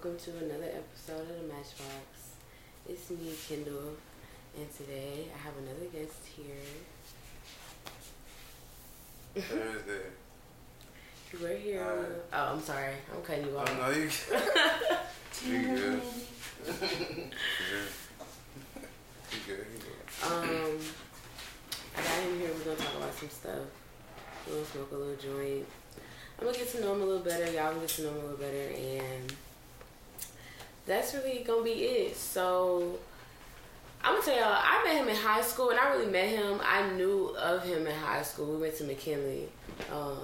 welcome to another episode of the Matchbox. It's me, Kendall, and today I have another guest here. Thrsday. We're here. Alright. oh, I'm sorry. I'm cutting you Oh off. no, you. you good? Yeah. You good? You good? Um, I got him here. We're gonna talk about some stuff. We're gonna smoke a little joint. I'm gonna get to know him a little better. Y'all gonna get to know him a little better, and that's really gonna be it. So I'm gonna tell y'all, I met him in high school, and I really met him. I knew of him in high school. We went to McKinley. Um,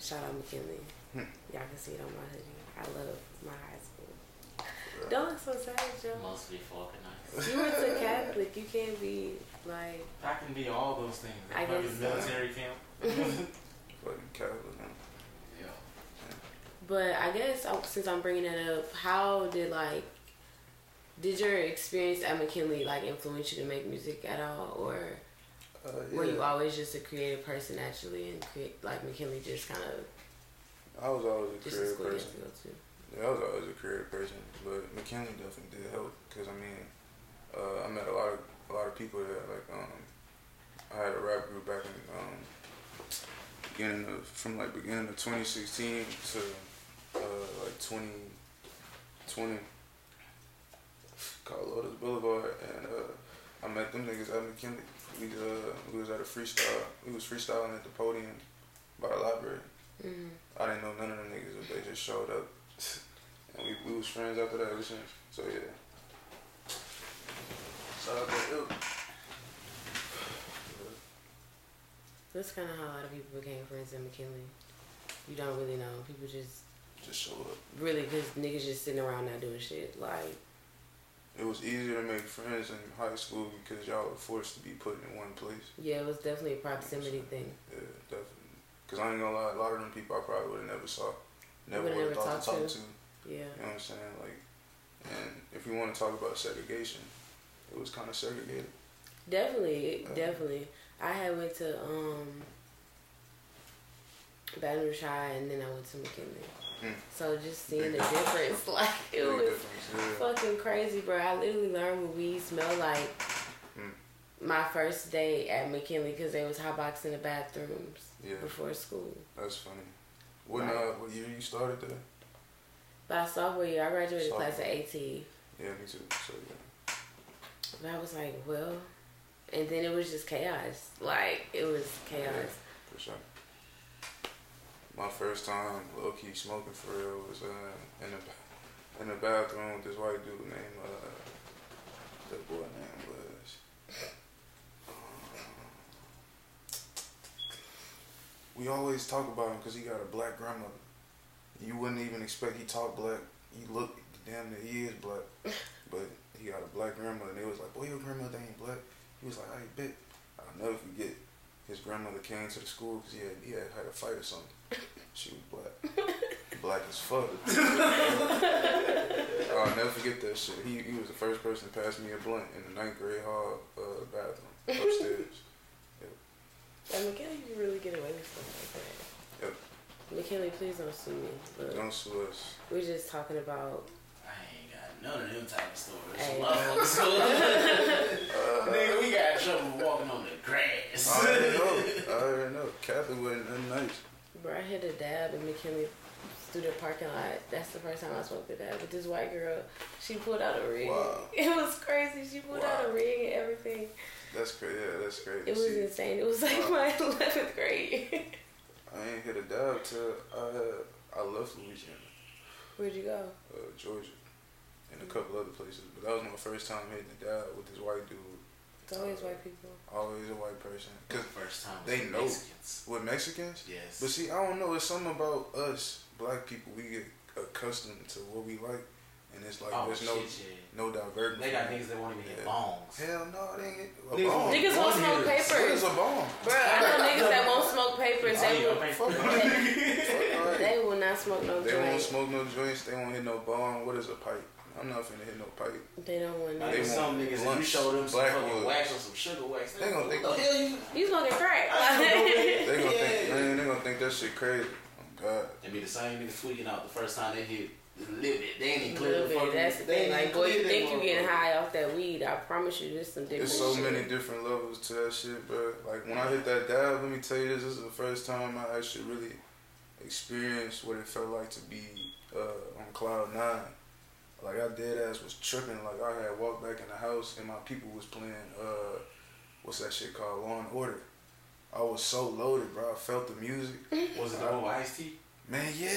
shout out McKinley. Hmm. Y'all can see it on my hoodie. I love my high school. Don't look so sad, Joe. Mostly fucking nice. You went to Catholic. You can't be like. I can be all those things. I Fucking guess so. military camp. Fucking Catholic. Yeah. But I guess since I'm bringing it up, how did like did your experience at McKinley like influence you to make music at all, or Uh, were you always just a creative person naturally, and create like McKinley just kind of I was always a a creative have person. Yeah, I was always a creative person, but McKinley definitely did help because I mean, uh, I met a lot of a lot of people there. Like, um, I had a rap group back in um, beginning of from like beginning of 2016 to uh, like 2020 called Lotus Boulevard, and uh, I met them niggas at McKinley. We uh, we was at a freestyle. We was freestyling at the podium by the library. Mm-hmm. I didn't know none of them niggas, but they just showed up. And we, we was friends after that ever since. So yeah. Shout out to. That's kind of how a lot of people became friends at McKinley. You don't really know. People just Just show up. really because niggas just sitting around not doing shit. Like It was easier to make friends in high school because y'all were forced to be put in one place. yeah, it was definitely a proximity thing. Yeah, definitely. Cause I ain't gonna lie, a lot of them people I probably would have never saw, never would have thought to talk to. Yeah. You know what I'm saying? Like, and if we want to talk about segregation, it was kind of segregated. Definitely, Uh, definitely. I had went to um Baton Rouge High and then I went to McKinley. Hmm. So just seeing the difference, like it Big was yeah. fucking crazy, bro. I literally learned what weed smelled like Hmm. my first day at McKinley because they was hotboxing the bathrooms Yeah. before school. That's funny. When Right. uh, what year you started there? By sophomore year, I graduated class Sophomore. at 18. Yeah, me too. So yeah. But I was like, well, and then it was just chaos. Like it was chaos. Yeah, for sure. My first time low key smoking for real was uh, in the in the bathroom with this white dude named uh, that boy name was. we always talk about him because he got a black grandmother. You wouldn't even expect he talk black. He look damn near he is black, but he got a black grandmother. And they was like, "Boy, your grandmother ain't black." He was like, "I bet." I'll never forget. His grandmother came to the school because he had he had had a fight or something. She was black, black as fuck. Oh, I'll never forget that shit. He he was the first person to pass me a blunt in the ninth grade hall uh, bathroom upstairs. At McKinley, you really get away with stuff like that. Yep. McKinley, please don't sue me. But Don't sue us. we're just talking about. I ain't got none of them type of stories. Hey. Motherfucker stories. Nigga, we got trouble walking on the grass. I already know. I already know. Catholic wasn't nothing nice. Bro, I hit a dab in McKinley student parking lot. That's the first time I smoked a dab But this white girl. She pulled out a ring. Wow. It was crazy. She pulled out a ring and everything. That's crazy. Yeah, that's crazy. It was See, insane. It was like Wow. my 11th grade. I ain't hit a dab till I had, I left Louisiana, Where'd you go? uh, Georgia, and a couple other places. But that was my first time hitting a dab with this white dude. It's always white people. Always a white person. Cause First time They with know. Mexicans. with Mexicans, Yes. but see, I don't know. It's something about us black people. We get accustomed to what we like, and it's like oh, there's shit, no yeah. no diverting. They got it. niggas that won't even hit Yeah. bongs. Hell no, it ain't a Niggas bomb. want- Niggas won't smoke hitters. What papers. is a bomb? Bro, I know niggas that won't smoke papers. Oh, They will, man. Fuck all they, Fuck all right. they will not smoke no They won't smoke no joints. They won't hit no bomb. What is a pipe? I'm not finna hit no pipe. They don't want Like They no. some want niggas, if you show them some fucking Blackwood. wax or some sugar wax, They gonna what think- the hell you? You smoking crack. They gonna Yeah. think man, they gonna think that shit crazy. Oh God. They be the same niggas tweaking out the first time they hit a little bit. They ain't even clear the bit. fucking. That's the they thing. ain't Like, even boy, you clear that think you getting motherfucker. high off that weed? I promise you, there's some different. There's so shit. many different levels to that shit, bro. Like when I hit that dab, let me tell you this, this is the first time I actually really experienced what it felt like to be uh, on cloud nine. Like I dead ass was tripping. Like I had walked back in the house and my people was playing uh, what's that shit called Law and Order. I was so loaded, bro. I felt the music. Was it the old Ice-T? Man, yeah.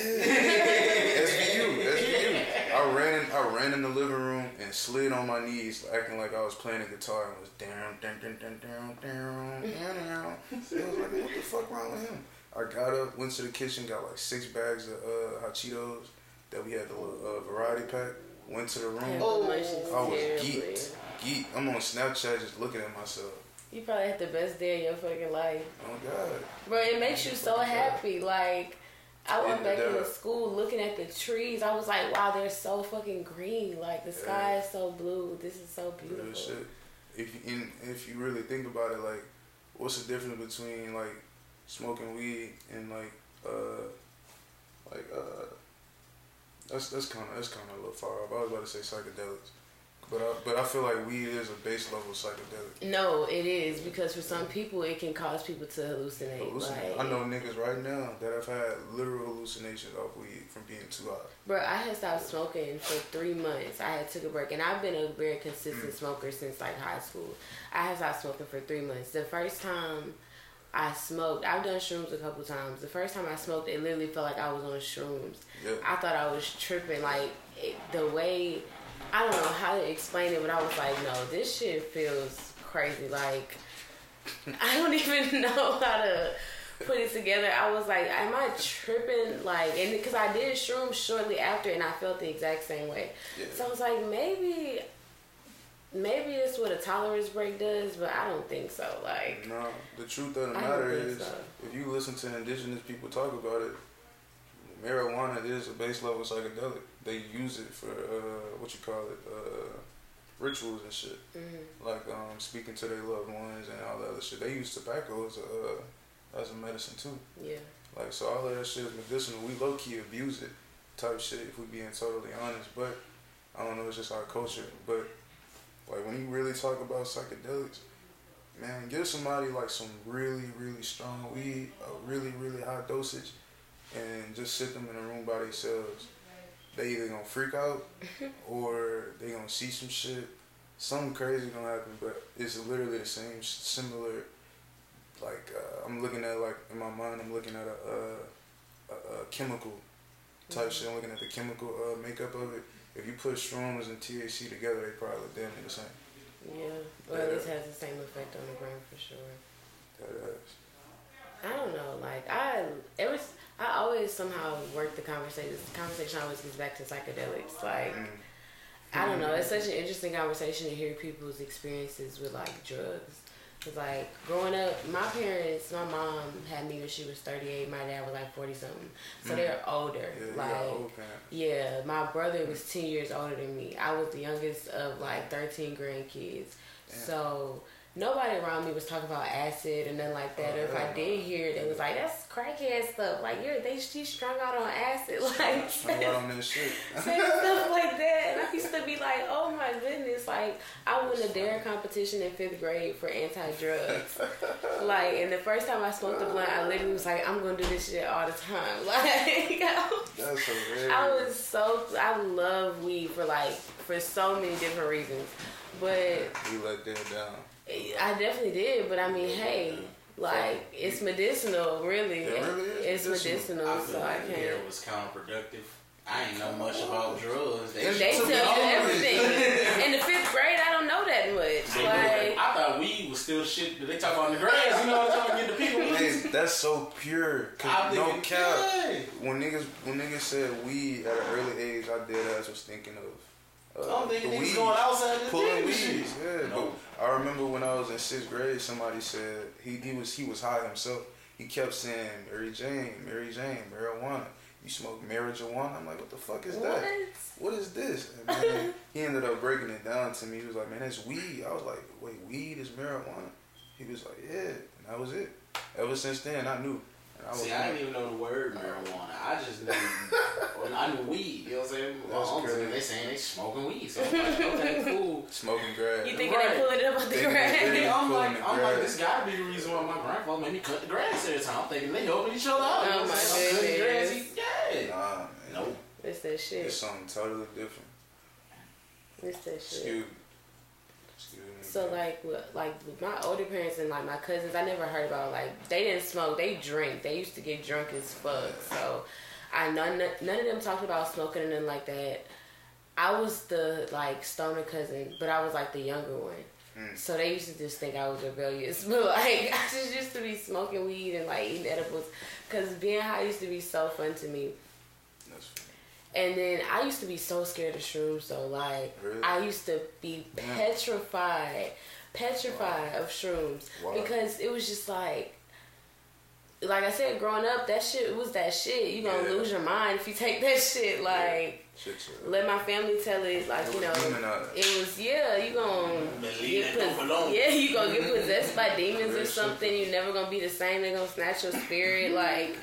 SVU, SVU. I ran, I ran in the living room and slid on my knees, acting like I was playing a guitar and was down, down, down, down, down, down, down, down. It was like, what the fuck wrong with him? I got up, went to the kitchen, got like six bags of uh, hot Cheetos that we had the little uh, variety pack. Went to the room. Oh, I was terribly. geeked, geeked. I'm on Snapchat just looking at myself. You probably had the best day of your fucking life. Oh God. Bro, it makes you so happy. Like, I went In back the into school looking at the trees. I was like, wow, they're so fucking green. Like, the sky is so blue. This is so Real beautiful. shit. If you in, if you really think about it, like, what's the difference between like smoking weed and like uh like uh that's that's kind of that's kind of a little far off. I was about to say psychedelics, but I but I feel like weed is a base level psychedelic. No, it is because for some people it can cause people to hallucinate. Hallucinate. Like, I know niggas right now that have had literal hallucinations off weed from being too high. Bro, I had stopped smoking for three months. I had took a break, and I've been a very Mm. consistent smoker since like high school. I had stopped smoking for three months. The first time I smoked, I've done shrooms a couple times. The first time I smoked, it literally felt like I was on shrooms. Yeah. I thought I was tripping. Like it, the way, I don't know how to explain it, but I was like, no, this shit feels crazy. Like I don't even know how to put it together. I was like, am I tripping? Like, and because I did shrooms shortly after, and I felt the exact same way. Yeah. So I was like, maybe, maybe it's what a tolerance break does, but I don't think so. Like, No, the truth of the matter is, so. if you listen to indigenous people talk about it, marijuana is a base level psychedelic. They use it for uh, what you call it, uh, rituals and shit, mhm. like um, speaking to their loved ones and all that other shit. They use tobacco as a uh, as a medicine too. yeah, Like so, all of that shit is medicinal. We low key abuse it, type shit. If we being totally honest, but I don't know. It's just our culture. But like when you really talk about psychedelics, man, give somebody like some really really strong weed, a really really high dosage, and just sit them in a room by themselves. They either gonna freak out or they gonna see some shit. Something crazy gonna happen, but it's literally the same similar like uh, I'm looking at like in my mind I'm looking at a, uh, a, a chemical type shit. I'm looking at the chemical uh, makeup of it. If you put shrooms and THC together, they probably look damn near the same. yeah. Or at least has the same effect on the brain for sure. That ass. I don't know. Like I, it was. I always somehow work the conversation. The conversation always gets back to psychedelics. Like Mm. I don't know. It's such an interesting conversation to hear people's experiences with like drugs. Cause like growing up, my parents, my mom had me when she was thirty eight. My dad was like forty something. So mm. they're older. Yeah, like old yeah, my brother was 10 years older than me. I was the youngest of like 13 grandkids. Damn. So nobody around me was talking about acid and nothing like that. Oh, or if I did hear it, it was like, that's crackhead stuff. Like, you're, they, she's strung out on acid. Like, I saying got on this shit. stuff like that. And I used to be like, oh my goodness. Like, I won a dare competition in fifth grade for anti drugs. like, and the first time I smoked a blunt, I literally was like, I'm going to do this shit all the time. Like, I was. I was so I love weed for like for so many different reasons, but We let that down. I definitely did. But I mean, hey, like it's medicinal, really. It really is It's medicinal. medicinal, I feel so I like can't. it was counterproductive. I ain't know much about drugs. They, It's- They To tell you everything. In the fifth grade, I don't know that much. They Like, I thought weed was still shit that they talk about in the grass. You know what I'm talking? Get the people. Man, that's so pure. I Cause no think- cap. yeah. When niggas when niggas said weed at an early age, I did ass was thinking of. Uh, I don't think the niggas weed. going outside the pulling gym weeds. shit. Yeah, No. but I remember when I was in sixth grade, somebody said he, he was he was high himself. He kept saying Mary Jane, Mary Jane, marijuana. You smoke marijuana? I'm like, what the fuck is what? that? What is this? And then he ended up breaking it down to me. He was like, man, that's weed. I was like, wait, weed is marijuana? He was like, yeah. And that was it. Ever since then, I knew. I See, was I didn't even know the word oh. marijuana. I just knew, well, I knew weed. You know what I'm saying? My That's uncles, crazy. they saying they smoking weed. So I'm like, okay, cool. smoking grass. You thinking Right. they pulling it up out the grass? they I'm like, I'm like, this gotta be the reason why my grandfather made me cut the grass every time. I'm thinking they helping each other out. Oh, You know what my I'm saying? I'm cutting the grass, goodness. he- Yeah. Nah, man. Nope. It's that shit. It's something totally different. It's that shit. Excuse me. So like like my older parents and like my cousins, I never heard about like they didn't smoke, they drink. They used to get drunk as fuck. So I none none of them talked about smoking and nothing like that. I was the like stoner cousin, but I was like the younger one. Mm. So they used to just think I was rebellious, but like I just used to be smoking weed and like eating edibles, cause being high used to be so fun to me. And then I used to be so scared of shrooms though. Like Really? I used to be petrified, petrified of shrooms Why? because it was just like, like I said, growing up, that shit was that shit. You gonna Yeah. lose your mind if you take that shit. Like Shit, shit. let my family tell it. Like It you know, demon out there. it was yeah. You gonna get that pos- yeah. You gonna get possessed by demons or something. You never gonna be the same. They gonna snatch your spirit. Like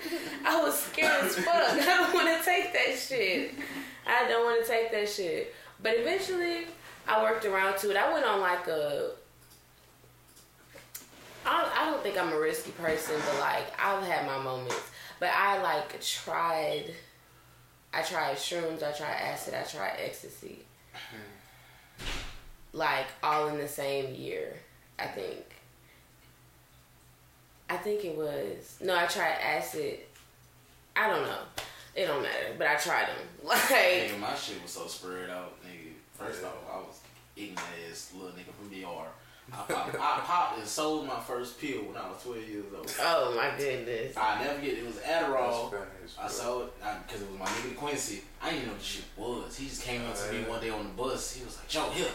I was scared as fuck. I don't want to take that shit. I don't want to take that shit. But eventually, I worked around to it. I went on like a. I, I don't think I'm a risky person, but like I've had my moments. But I like tried. I tried shrooms. I tried acid. I tried ecstasy. Hmm. Like all in the same year, I think. I think it was no. I tried acid. I don't know. It don't matter, but I tried them. Like Nigga, my shit was so spread out, nigga. First off, I was ignorant ass little nigga from BR. I popped, I popped and sold my first pill when I was 12 years old. oh my goodness. I never get it. was Adderall. funny I sold it because it was my nigga Quincy. I didn't even know what the shit was. He just came up to me one day on the bus. He was like, Joe, here,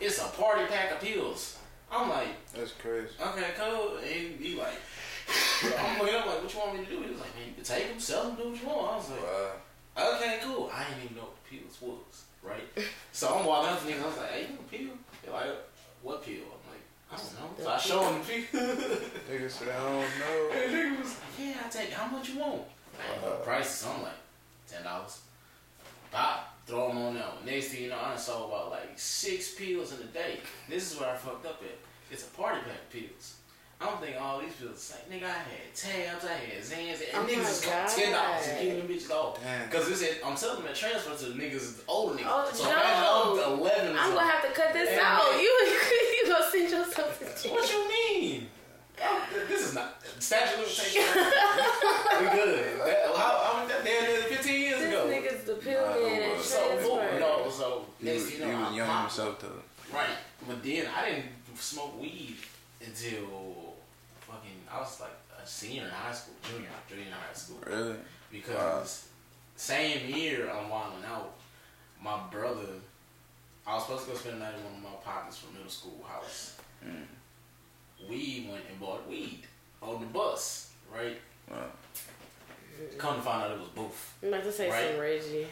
it's a party pack of pills. I'm like, That's crazy. okay, cool. And he, he like, I'm looking up like, what you want me to do? He was like, man, you can take them, sell them, do what you want. I was like, Wow. okay, cool. I didn't even know what the pills was, right? so I'm walking up to niggas. I was like, hey, you want a pill? They're like, what pill? I'm like, I don't know. So I show him the. Nigga said, I don't know. And nigga was like, yeah, I take. How much you want? I know the prices. I'm like, ten dollars. Pop, throw them on there. Next thing you know, I sold about like six pills in a day. This is where I fucked up at. It's a party pack of pills. I don't think all these pills the same. Nigga, I had tabs, I had Xans, and Oh niggas is got ten dollars and keep them bitches off. Cause it's it, I'm telling them to transfer to the niggas, the older niggas. Oh, so no. imagine I'm 11 or I'm gonna have to cut this And out. then- You you gonna send yourself to jail. What you mean? Oh, This is not statute of limitations. we good. That, how, how, that damn near 15 years This ago. nigga's the pill man it and was. So, boom, transfer. Oh, no, so He next was, he you know, was I young himself though. Right, but then I didn't smoke weed until fucking I was like a senior in high school, junior, junior in high school. Really? Because same year I'm wilding out, my brother, I was supposed to go spend the night at one of my partners from middle school house. Mm. We went and bought weed on the bus, right? Wow. Come to find out it was boof. I'm about to say Right. some Reggie.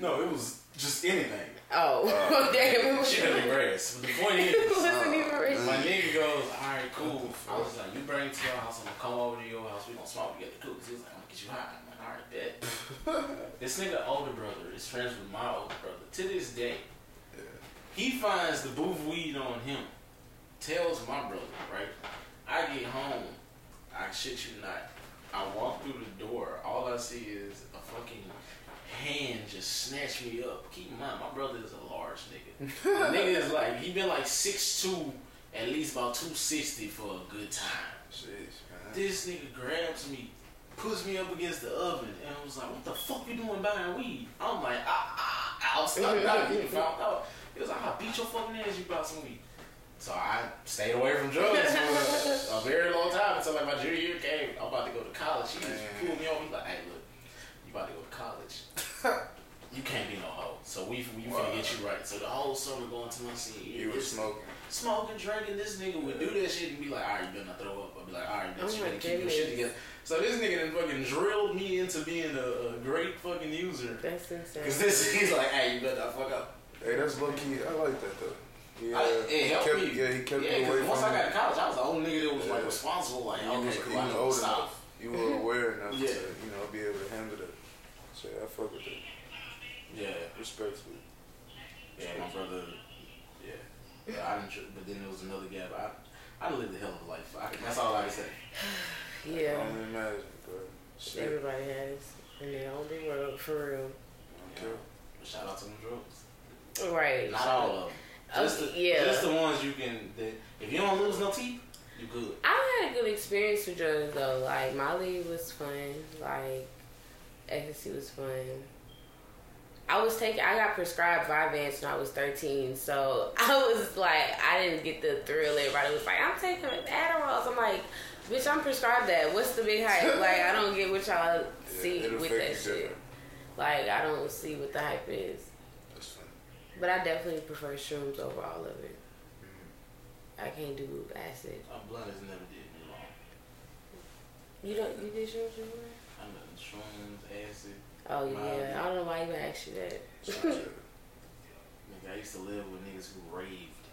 No, it was just anything. Oh, uh, damn. It Shit in the wasn't grass. But the point is, even uh, Reggie. My nigga goes, all right, cool. I was like, you bring it to your house, I'm gonna come over to your house, we gonna smoke together, cool. 'Cause he was like, I'm gonna get you high. I'm like, all right, bet. this nigga older brother is friends with my older brother. To this day, he finds the boof weed on him. Tells my brother, right? I get home, I shit you not. I walk through the door, all I see is a fucking hand just snatch me up. Keep in mind, my brother is a large nigga. the nigga is like, he been like 6'2", at least about 260 for a good time. Jeez. This nigga grabs me, puts me up against the oven, and was like, what the fuck you doing buying weed? I'm like, ah, ah. I was stuck out getting found out. He was like, I'll beat your fucking ass you buy some weed. So I stayed away from drugs for a very long time until like my junior year came. I'm about to go to college. He just pulled me over. He's like, hey, look, you about to go to college. you can't be no hoe. So we we finna get you right. So the whole summer going to my senior year, You was this- smoking. smoking, drinking. This nigga would do that shit and be like, all right, you better not throw up. I'd be like, all right, bitch, Oh you my better keep your shit together. So this nigga done fucking drilled me into being a, a great fucking user. That's insane. Cause this, he's like, hey, you better not fuck up. Hey, that's low key. I like that though. Yeah, I, it uh, he helped kept, me. Yeah, he kept yeah, you 'cause away once from I got to college, I was the only nigga that was like responsible. Like, He okay, was- cool, he I was need old stop. enough. you were aware enough Yeah. to you know be able to handle that. So yeah, I fuck with it. Yeah, Respectfully. yeah, my brother. Yeah, but I didn't. But then there was another gap. I I lived a hell of a life. I, that's all I can say. I Yeah, only imagine, but shit. everybody has in their own big world for real. I Yeah. shout out to them drugs. Right. Not all of them. Oh, just Okay, the, yeah. just the ones you can. That, if you don't lose no teeth, you good. I had a good experience with drugs though. Like Molly was fun. Like ecstasy was fun. I was taking. I got prescribed Vyvanse when I was thirteen, so I was like, I didn't get the thrill. Everybody was like, I'm taking Adderall. I'm like, bitch, I'm prescribed that. What's the big hype? like, I don't get what y'all see it'll with that shit. different. Like, I don't see what the hype is. That's fine. But I definitely prefer shrooms over all of it. Mm-hmm. I can't do acid. My blood has never did me wrong. You don't. You did shrooms before? I know shrooms, acid. Oh Wow. yeah, I don't know why you asked you that. Nigga, I used to live with niggas who raved.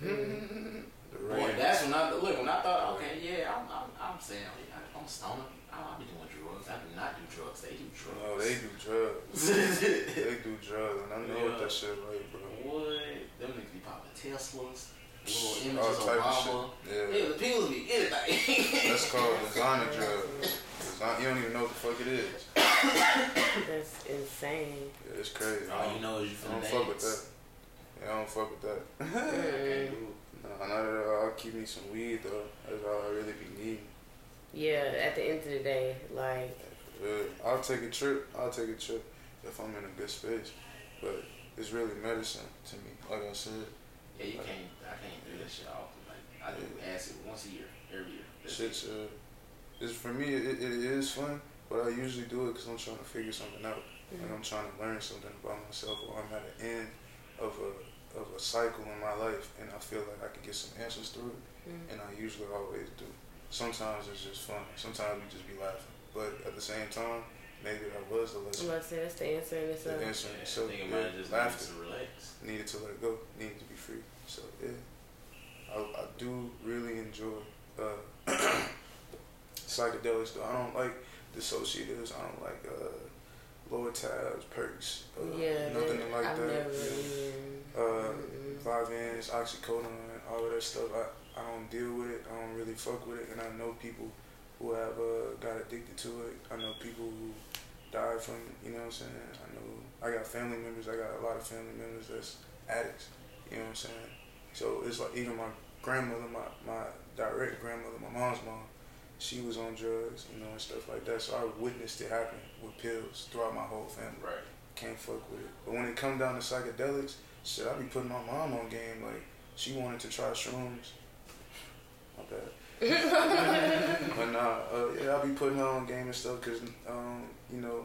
The Boy, that's when I look. When I thought, okay, yeah, I'm, I'm, I'm saying, I, I'm a stoner. I, I be doing drugs. I do not do drugs. They do drugs. No, they do drugs. they do drugs, and I know what that shit like, bro. What? Them niggas be popping Teslas, little All images of type of Obama. shit. Yeah. Yeah, the pills be anything. That's called designer drugs. Design, you don't even know what the fuck it is. That's insane. Yeah, it's crazy. I All don't, you know is you I don't fuck with that. Yeah, I don't fuck with that. Mm. Nah, not at all. I'll keep me some weed though. That's all I really be needing. Yeah, at the end of the day, like Yeah, I'll take a trip. I'll take a trip if I'm in a good space. But it's really medicine to me. Like I said, Yeah, you can't. I can't do that shit often. Like I do acid once a year, every year. That's shit's uh, it's for me. It, it is fun, but I usually do it because I'm trying to figure something out. and I'm trying to learn something about myself, or I'm at the end of a of a cycle in my life, and I feel like I can get some answers through it. mm, and I usually always do. Sometimes it's just fun. Sometimes we just be laughing. But at the same time, maybe that was the I'm lesson. about to say that's the answer in The itself. answer. Yeah, So I think it might just laughter needs to relax. needed to let go. Needed to be free. So yeah, I, I do really enjoy uh, psychedelics. Though I don't like dissociatives. I don't like uh, Lortabs, perks. Uh, yeah, nothing like I've that. never yeah. even. Uh. Vyvanse, oxycodone, all of that stuff. I, I don't deal with it. I don't really fuck with it. And I know people who have uh, got addicted to it. I know people who died from it. You know what I'm saying? I know I got family members. I got a lot of family members that's addicts. You know what I'm saying? So it's like even my grandmother, my, my direct grandmother, my mom's mom, she was on drugs, you know, and stuff like that. So I witnessed it happen with pills throughout my whole family Right. can't fuck with it. But when it come down to psychedelics, shit, I be putting my mom on game. Like she wanted to try shrooms. My bad. but nah, uh, yeah, I be putting her on game and stuff because, um, you know,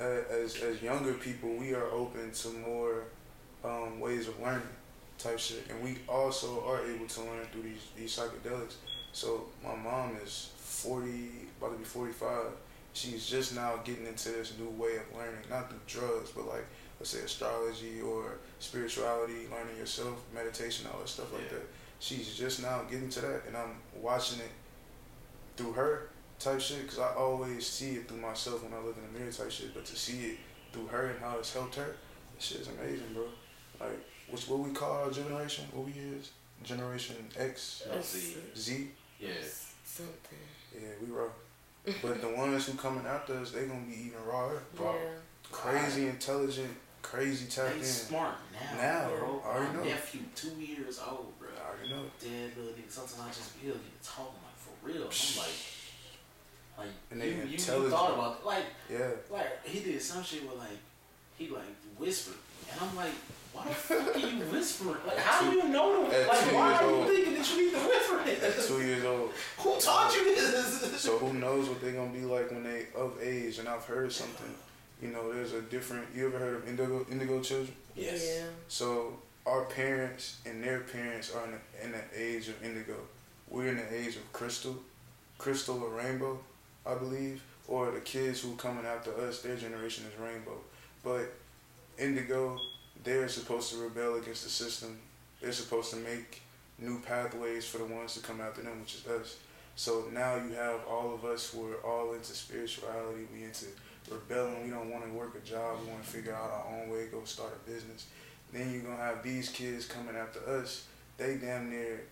as as younger people, we are open to more um, ways of learning, type shit, and we also are able to learn through these these psychedelics. So my mom is forty, about to be forty five. She's just now getting into this new way of learning, not through drugs, but like let's say astrology or spirituality, learning yourself, meditation, all that stuff like Yeah. that. She's just now getting to that, and I'm watching it through her type shit because I always see it through myself when I look in the mirror type shit. But to see it through her and how it's helped her, that shit is amazing, bro. Like, what's what we call our generation? What we is? Generation X, Let's see. Z. Yeah. Something. Yeah, we raw. but the ones who coming after us, they gonna be even rawer. Raw. Yeah. Crazy intelligent, crazy tapped They in. smart now. Now, bro. I already My know. nephew, two years old, bro. I already know. Dead little nigga. Sometimes I just feel you talking like for real. I'm like, like And you, they you, you intelligent. thought about it. like Yeah. like he did some shit where like he like whispered, and I'm like, why the fuck are you whispering? Like how do you know? At Like why are you old. thinking that you need to whisper At this? two years old. Who taught you this? So who knows what they're gonna be like when they of age? And I've heard something. You know, there's a different. You ever heard of indigo indigo children? yes. Yeah. So our parents and their parents are in the, in the age of indigo. We're in the age of crystal, crystal or rainbow, I believe. Or the kids who coming after us, their generation is rainbow. But indigo, they're supposed to rebel against the system. They're supposed to make new pathways for the ones to come after them, which is us. So now you have all of us who are all into spirituality. We into rebelling. We don't want to work a job. We want to figure out our own way. Go start a business. Then you're gonna have these kids coming after us. They damn near.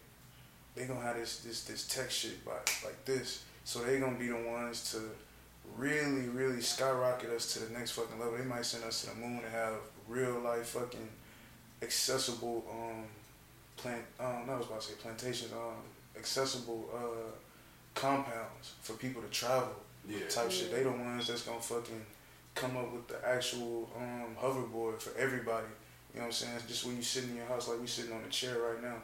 They gonna have this this this tech shit like like this. So they gonna be the ones to really really skyrocket us to the next fucking level. They might send us to the moon and have real life fucking accessible um plant um I was about to say plantations um accessible uh compounds for people to travel Yeah. type shit. They the ones that's gonna fucking come up with the actual um hoverboard for everybody. You know what I'm saying? It's Just when you sit in your house like we sitting on a chair right now,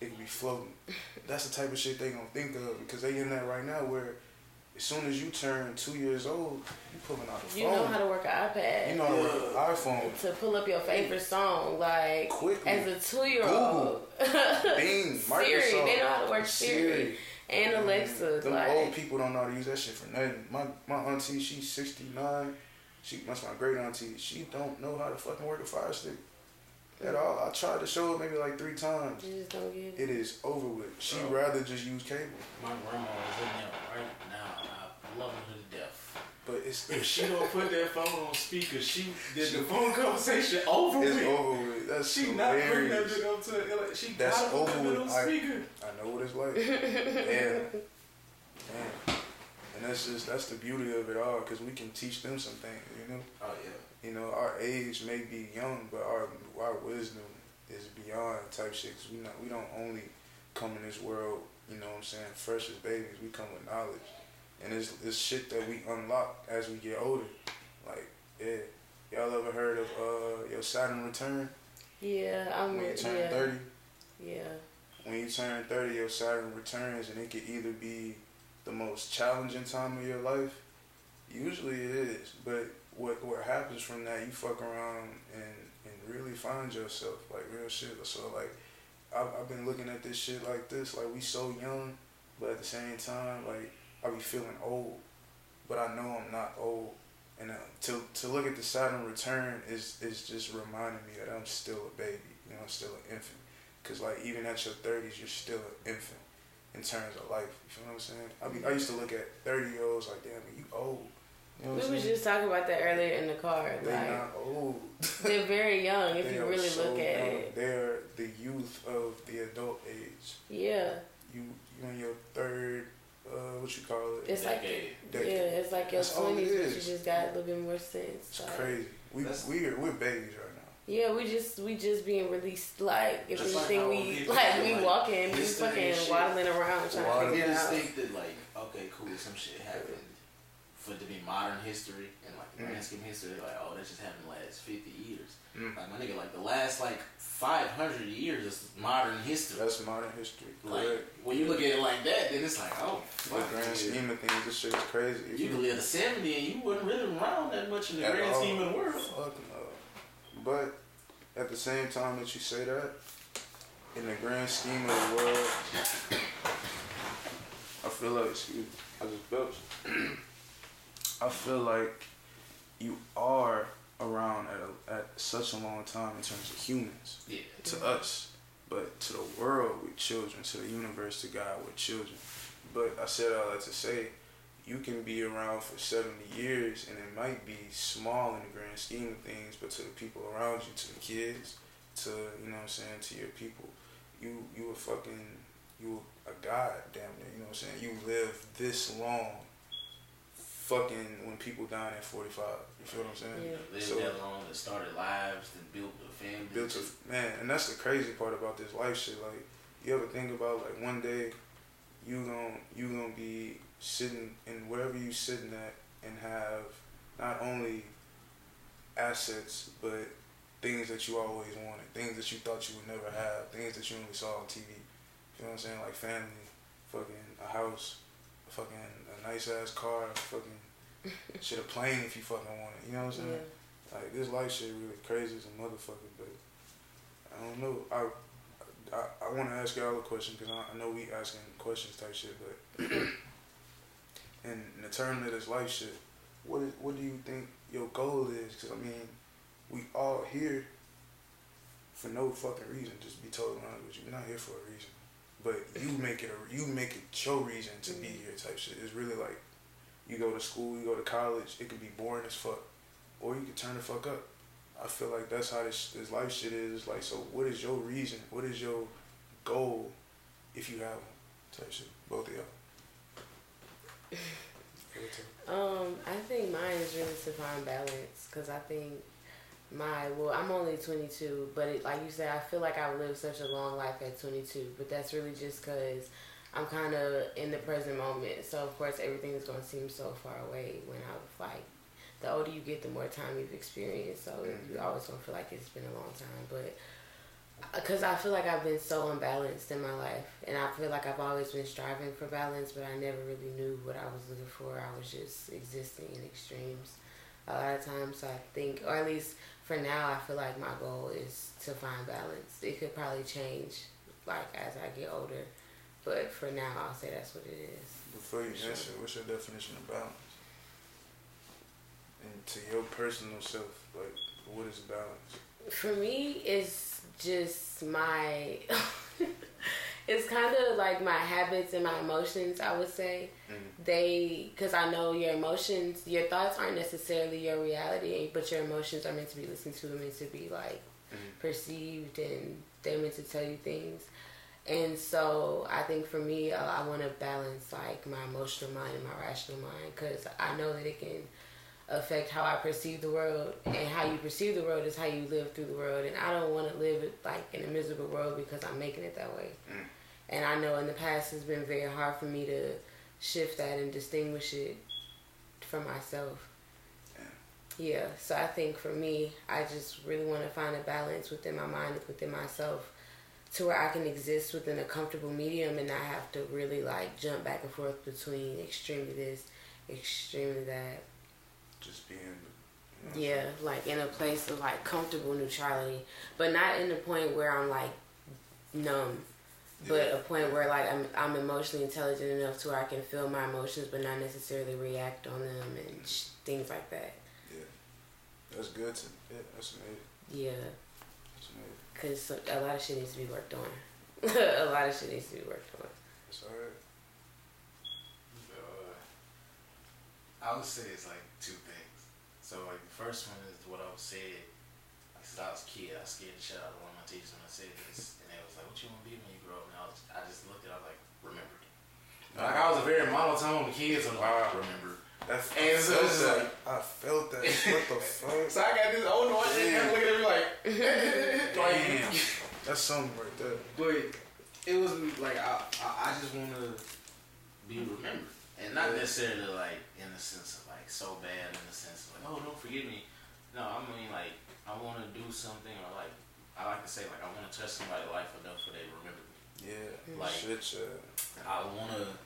it could be floating. That's the type of shit they gonna think of because they in that right now where as soon as you turn two years old, you pulling out the You phone. You know how to work an iPad. You know how to work an iPhone. to pull up your favorite song, like Quickly. as a two year old. Bing, Microsoft. Siri, they know how to work Siri, Siri. And Alexa. Them like, old people don't know how to use that shit for nothing. My my auntie, she's sixty nine. She that's my great auntie. She don't know how to fucking work a fire stick at all. I tried to show her maybe like three times. you just don't get it. It is over with. She Bro. rather just use cable. My grandma is in there right now. I love her to death. But it's If she don't put that phone on speaker, she did the phone conversation over it's with. over with. That's She not bringing that hilarious. shit up to like, she That's gotta over it on with. I- speaker. I know what it's like. Damn. And that's just that's the beauty of it all because we can teach them some things. You know. Oh yeah. you know, our age may be young, but our our wisdom is beyond type shit. Cause we not we don't only come in this world, you know what I'm saying, fresh as babies. We come with knowledge, and it's it's shit that we unlock as we get older. Like, yeah, y'all ever heard of uh your Saturn return Yeah, I'm when you turn yeah, thirty? yeah. When you turn thirty, your Saturn returns, and it could either be the most challenging time of your life. Usually it is, but what what happens from that, you fuck around and and really find yourself like real shit. So like, I've, I've been looking at this shit like this, like we so young, but at the same time, like I be feeling old, but I know I'm not old. And uh, to to look at the Saturn return is is just reminding me that I'm still a baby. You know, I'm still an infant. Cause like even at your thirties, you're still an infant in terms of life. You feel what I'm saying? I mean, I used to look at thirty year olds like, damn, you old. You know We what was just talking about that earlier in the car. They Like not old. they're very young if They you really so look at young. it. They're the youth of the adult age. Yeah, You you in your third, uh, what you call it? it's like Decade. yeah, it's like your That's all it twenties, but you just got a little bit more sense. It's like- crazy. We That's- we are we're babies right now. Yeah, we just we just being released. Like if Just like anything, how we people like we like, walking, we history and fucking waddling around trying Waddling. to figure it Niggas out. think that like, okay, cool, some shit happened for it to be modern history and like Mm. grand scheme history. Like, oh, that just happened the last fifty years. Mm. Like my nigga, like the last like five hundred years is modern history. That's modern history. like Correct. when you look at it like that, then it's like, oh, The fuck, grand yeah. scheme of things, this shit is crazy. If You could live to seventy and you wasn't really around that much in the At grand all. scheme of the world. Fuck no. But at the same time that you say that, in the grand scheme of the world, I feel like, excuse me, I just belched. I feel like you are around at, a, at such a long time in terms of humans Yeah. to us, but to the world we're children, to the universe, to God we're children. But I said all that to say, you can be around for 70 years and it might be small in the grand scheme of things, but to the people around you, to the kids, to, you know what I'm saying, to your people, you, you a fucking, you a god, damn near, you know what I'm saying? You live this long, fucking when people dying at 45, you feel what I'm saying? Yeah. Lived So- that long, that started lives, and built a family. built a man, and that's the crazy part about this life shit. Like, you ever think about like one day, you gon' you gonna be sitting in wherever you sitting at and have not only assets but things that you always wanted, things that you thought you would never have, things that you only saw on TV. You know what I'm saying? Like family, fucking a house, fucking a nice ass car, fucking shit a plane if you fucking want it. You know what I'm saying? Yeah. Like this life shit really crazy as a motherfucker, but I don't know. I I, I want to ask y'all a question because I, I know we asking questions type shit, but in, in the term of this life shit, what is what do you think your goal is? Because I mean, we all here for no fucking reason. Just be totally honest with you, we're not here for a reason. but you make it a you make it your reason to be here type shit. It's really like you go to school, you go to college, it could be boring as fuck, or you can turn the fuck up. I feel like that's how this this life shit is. It's like, so what is your reason? What is your goal, if you have one? Type shit. Both of y'all. Um, I think mine is really to find balance because I think my well, I'm only 22, but it, like you said, I feel like I've lived such a long life at 22, but that's really just because I'm kind of in the present moment. So of course, everything is gonna seem so far away when I was like. The older you get, the more time you've experienced. So mm-hmm. you always gonna feel like it's been a long time, but uh, because I feel like I've been so unbalanced in my life, and I feel like I've always been striving for balance, but I never really knew what I was looking for. I was just existing in extremes a lot of times. So I think, or at least for now, I feel like my goal is to find balance. It could probably change, like as I get older, but for now, I'll say that's what it is. Before you answer, what's your definition of balance? And to your personal self, like, what is balance? For me, it's just my it's kind of like my habits and my emotions i would say mm-hmm. they because i know your emotions your thoughts aren't necessarily your reality but your emotions are meant to be listened to and meant to be like mm-hmm. perceived and they're meant to tell you things and so i think for me i, I want to balance like my emotional mind and my rational mind because i know that it can affect how I perceive the world, and how you perceive the world is how you live through the world. And I don't want to live like in a miserable world because I'm making it that way. Mm. And I know in the past it's been very hard for me to shift that and distinguish it from myself. Yeah. yeah. So I think for me, I just really want to find a balance within my mind, within myself, to where I can exist within a comfortable medium and not have to really like jump back and forth between extremely this, extremely that just being. You know, yeah, like in a place of like comfortable neutrality, but not in the point where I'm like numb, but yeah. a point where like I'm I'm emotionally intelligent enough to where I can feel my emotions, but not necessarily react on them and mm-hmm. sh- things like that. Yeah, that's good. To, yeah, that's amazing. Yeah. Because a lot of shit needs to be worked on. a lot of shit needs to be worked on. Alright. Uh, I would say it's like two things. so like the first one is what I said. Like since I was a kid, I scared the shit out of one of my teachers when I said this, and they was like, "What you want to be when you grow up?" And I was, I just looked at, I was like, "Remembered." Like I was a very monotone kid, so I "Remember." That's, and so it was like, I felt that. what the fuck? So I got this old one and looking at me like. That's something right there. But it was like I, I, I just want to be remembered, and not necessarily like in the sense of like so bad in the sense of like oh, don't forgive me. No, I mean like I want to do something or like I like to say like I want to touch somebody's life enough for they remember me. Yeah, like shit, yeah. I want to,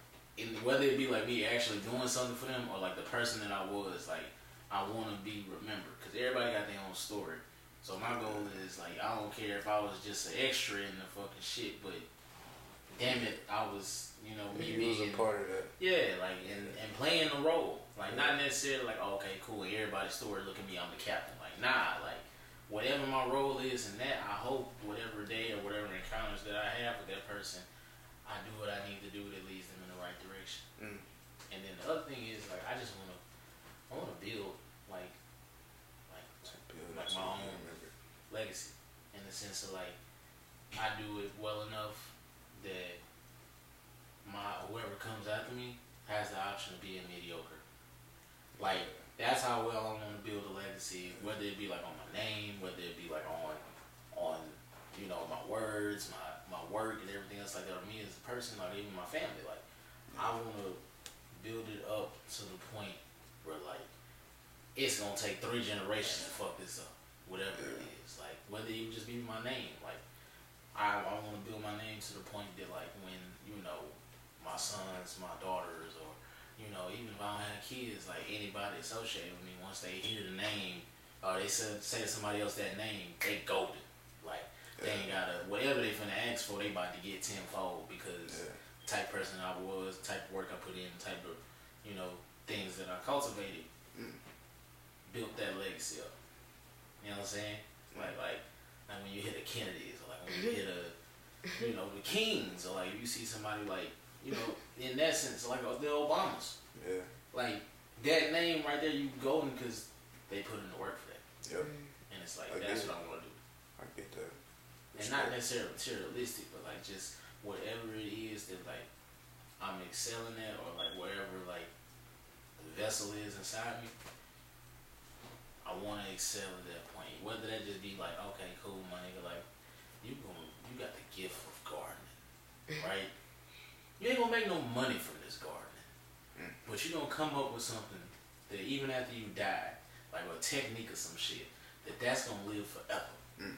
whether it be like me actually doing something for them or like the person that I was, like I want to be remembered because everybody got their own story. So my goal is like I don't care if I was just an extra in the fucking shit, but damn it, I was you know me being was a part of that. Yeah, like and, and playing a role. Like not necessarily like oh, okay, cool. Everybody's story. Look at me, I'm the captain. Like nah, like whatever my role is in that, I hope whatever day or whatever encounters that I have with that person, I do what I need to do that leads them in the right direction. Mm. And then the other thing is like I just want to, I want to build like, like, build like my own legacy in the sense of like I do it well enough that my whoever comes after me has the option of being mediocre. Like that's how well I want to build a legacy. Whether it be like on my name, whether it be like on on you know my words, my my work, and everything else like that. Or me as a person, like even my family. Like I want to build it up to the point where like it's gonna take three generations to fuck this up, whatever it is. Like whether it just be my name, like I I want to build my name to the point that like when you know my sons, my daughters, or you know, even if I don't have kids, like anybody associated with me, once they hear the name, or they say, say to somebody else that name, they golden. Like yeah. they ain't gotta whatever they finna ask for, they about to get tenfold because yeah. Type person I was, type of work I put in, type of you know things that I cultivated, mm. built that legacy up. You know what I'm saying? Like like like when you hit a Kennedy's, or like when you hit a you know, the kings, or like if you see somebody like, you know, in that sense, like the Obamas. Yeah. Like that name right there, you golden because they put in the work for that. Yep. And it's like I that's what I want to do, I get that. and not necessarily materialistic, but like just whatever it is that like I'm excelling at, or like wherever like the vessel is inside me. I want to excel at that point. Whether that just be like, okay, cool, my nigga, like you gonna, you got the gift of gardening, right? You ain't gonna make no money from this gardening, Mm. but you gonna come up with something that even after you die, like a technique or some shit, that that's gonna live forever. Mm.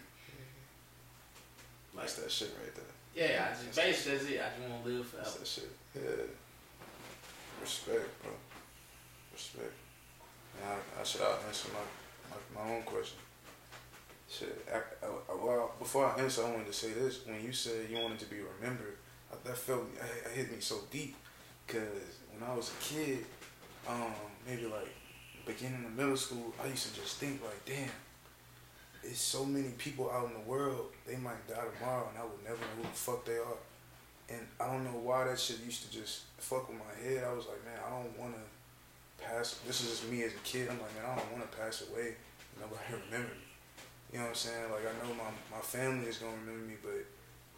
Like That's that shit right there. Yeah, I just basically that's it. I just want to live That's forever. that shit. Yeah. Respect, bro. Respect. Now I, I should answer my, my my own question. Shit. I, I, well, before I answer, I wanted to say this. When you said you wanted to be remembered, I, that felt I hit me so deep. Cause when I was a kid, um, maybe like beginning of middle school, I used to just think like, damn, it's so many people out in the world. They might die tomorrow, and I would never know who the fuck they are. And I don't know why that shit used to just fuck with my head. I was like, man, I don't want to pass. This is just me as a kid. I'm like, man, I don't want to pass away. Nobody remember me. You know what I'm saying? Like, I know my, my family is going to remember me, but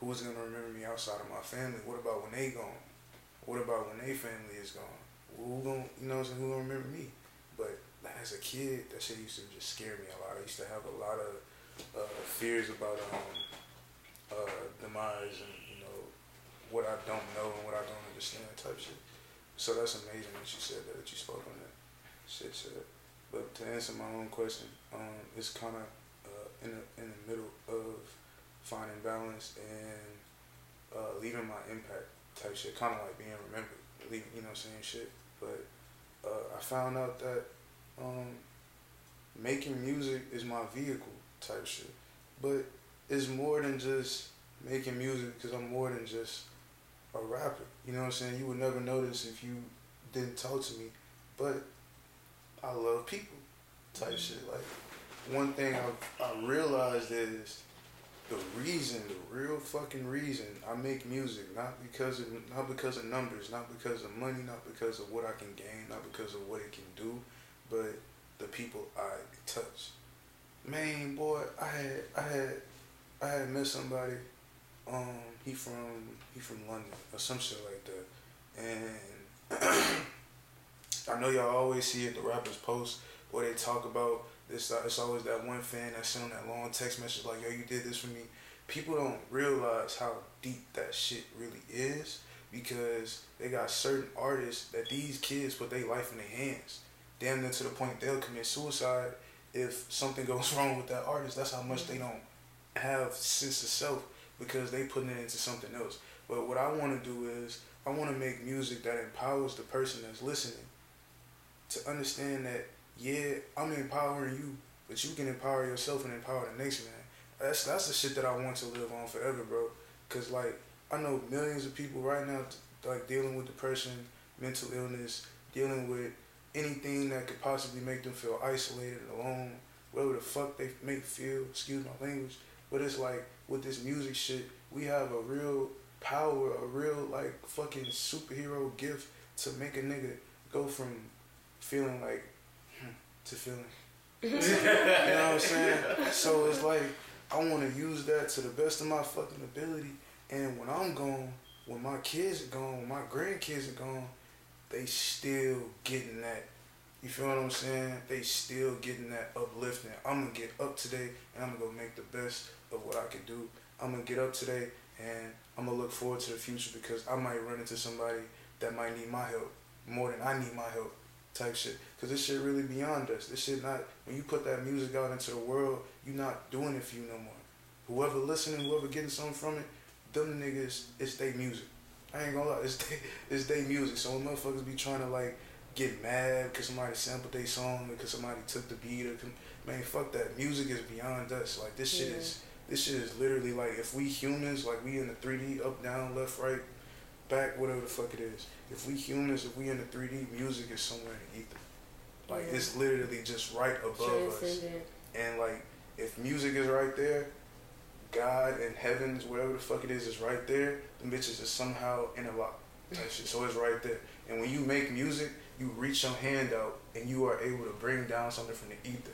who's going to remember me outside of my family? What about when they gone? What about when their family is gone? Who gonna, you know what I'm saying? Who going to remember me? Like, as a kid, that shit used to just scare me a lot. I used to have a lot of uh, fears about um, uh, demise and, you know, what I don't know and what I don't understand type shit. So that's amazing that you said that, that you spoke on that shit. But to answer my own question, um, it's kind of uh, in the in the middle of finding balance and uh, leaving my impact type shit, kind of like being remembered, leaving, you know, what I'm saying shit. But uh, I found out that um, making music is my vehicle type shit. But it's more than just making music because I'm more than just a rapper. You know what I'm saying? You would never notice if you didn't talk to me. But I love people type shit. Like one thing I've I realized is the reason, the real fucking reason I make music, not because of not because of numbers, not because of money, not because of what I can gain, not because of what it can do, but the people I touch. Man, boy, I had I had I had met somebody. Um, he from he from London or some shit like that, and I know y'all always see it. The rappers post where they talk about this. It's always that one fan that sent that long text message like, "Yo, you did this for me." People don't realize how deep that shit really is because they got certain artists that these kids put their life in their hands, damn near to the point they'll commit suicide if something goes wrong with that artist. That's how much they mm-hmm. don't have sense of self because they putting it into something else. But what I want to do is I want to make music that empowers the person that's listening to understand that yeah, I'm empowering you, but you can empower yourself and empower the next man. That's that's the shit that I want to live on forever, bro. Cause like I know millions of people right now like dealing with depression, mental illness, dealing with anything that could possibly make them feel isolated and alone, whatever the fuck they make feel. Excuse my language, but it's like with this music shit, we have a real power, a real like fucking superhero gift to make a nigga go from feeling like hmm, to feeling. you know what I'm saying? So it's like I want to use that to the best of my fucking ability. And when I'm gone, when my kids are gone, when my grandkids are gone, they still getting that. You feel what I'm saying? They still getting that uplifting. I'm gonna get up today and I'm gonna go make the best of what I can do. I'm gonna get up today and I'm gonna look forward to the future because I might run into somebody that might need my help more than I need my help type shit. Cause this shit really beyond us. This shit not when you put that music out into the world, you not doing it for you no more. Whoever listening, whoever getting something from it, them niggas, it's their music. I ain't gonna lie, it's they, it's their music. So when motherfuckers be trying to like get mad because somebody sampled their song because somebody took the beat or man, fuck that. Music is beyond us. Like this shit Yeah. is this shit is literally like if we humans, like we in the 3D, up, down, left, right, back, whatever the fuck it is. If we humans, if we in the 3D, music is somewhere in the ether. Like Yeah. it's literally just right above us. And like if music is right there, God and heavens, whatever the fuck it is, is right there. The bitches is somehow interlocked. That shit. So it's right there. And when you make music, you reach your hand out and you are able to bring down something from the ether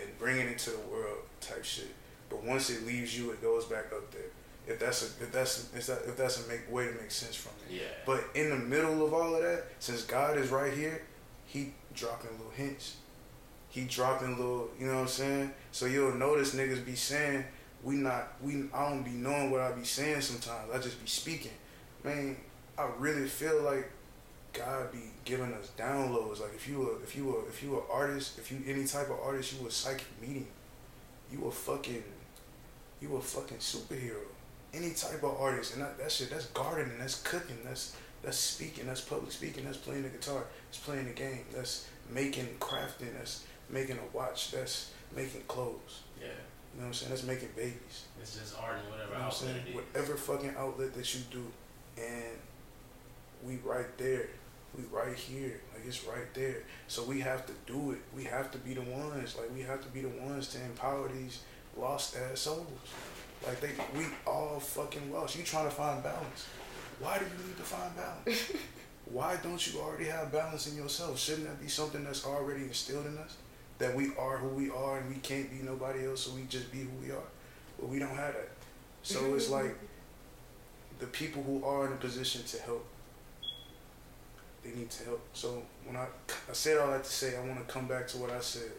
and bring it into the world type shit. But once it leaves you, it goes back up there. If that's a if that's if, that, if that's a make way to make sense from it. Yeah. But in the middle of all of that, since God is right here, He dropping little hints. He dropping little, you know what I'm saying? So you'll notice niggas be saying we not we I don't be knowing what I be saying sometimes. I just be speaking. Man, I really feel like God be giving us downloads. Like if you were if you were if you were artist, if you any type of artist, you a psychic medium. You a fucking you a fucking superhero. Any type of artist, and that, that shit, that's gardening, that's cooking, that's that's speaking, that's public speaking, that's playing the guitar, that's playing the game, that's making crafting, that's making a watch, that's making clothes. Yeah. You know what I'm saying? That's making babies. It's just art and whatever You know what I'm outlet saying? it is. Whatever fucking outlet that you do, and we right there, we right here, like it's right there. So we have to do it. We have to be the ones. Like we have to be the ones to empower these lost ass souls. Like they, we all fucking lost. You trying to find balance? Why do you need to find balance? Why don't you already have balance in yourself? Shouldn't that be something that's already instilled in us? That we are who we are and we can't be nobody else, so we just be who we are. But we don't have that. So it's like the people who are in a position to help, they need to help. So when I, I said all that to say, I want to come back to what I said.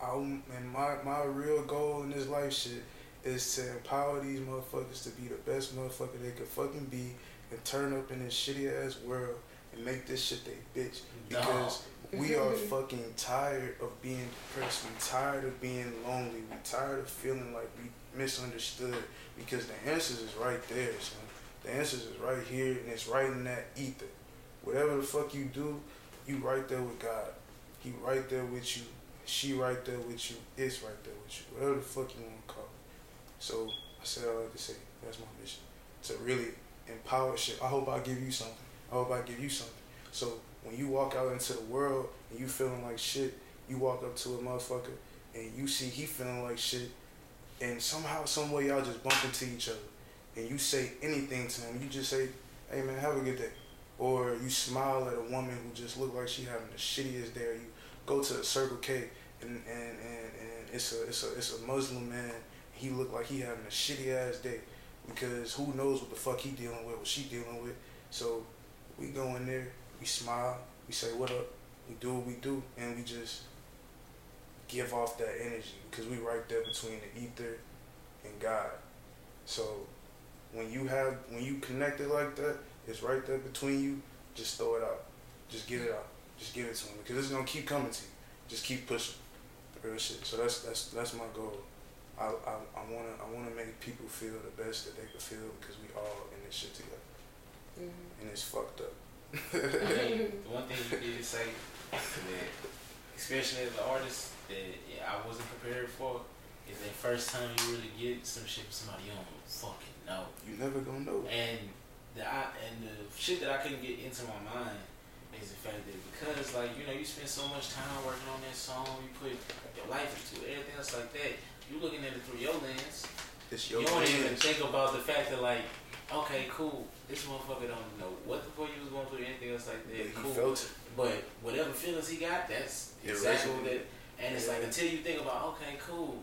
I and my my real goal in this life shit is to empower these motherfuckers to be the best motherfucker they could fucking be and turn up in this shitty ass world and make this shit they bitch because we are fucking tired of being depressed. We tired of being lonely. We tired of feeling like we misunderstood because the answers is right there, son. The answers is right here and it's right in that ether. Whatever the fuck you do, you right there with God. He right there with you. She right there with you. It's right there with you. Whatever the fuck you want to call it. So I said all that to say that's my mission to really empower shit. I hope I give you something. I hope I give you something. So when you walk out into the world and you feeling like shit, you walk up to a motherfucker and you see he feeling like shit, and somehow, some way, y'all just bump into each other, and you say anything to him. You just say, "Hey man, have a good day," or you smile at a woman who just look like she having the shittiest day. Or you go to a Circle K and and, and, and it's a it's a it's a Muslim man. He look like he having a shitty ass day because who knows what the fuck he dealing with, what she dealing with. So we go in there, we smile, we say what up, we do what we do, and we just give off that energy because we right there between the ether and God. So when you have when you connect it like that, it's right there between you. Just throw it out. Just get it out. Just give it to him because it's gonna keep coming to you. Just keep pushing. Real shit. So that's that's that's my goal. I, I, I wanna I wanna make people feel the best that they can feel because we all in this shit together Mhm. and it's fucked up. I mean, the one thing you did say that, especially as an artist, that yeah, I wasn't prepared for is that first time you really get some shit from somebody you don't fucking know. you never gonna know. And the I, and the shit that I couldn't get into my mind is the fact that because like you know you spend so much time working on that song, you put your life into it, everything else like that. You're looking at it through your lens. It's your you don't even think about the fact that like, okay, cool. This motherfucker don't know what the fuck you was going through, anything else like that. Cool. felt it. But whatever feelings he got, that's exactly what that. And it's like until you think about, okay, cool.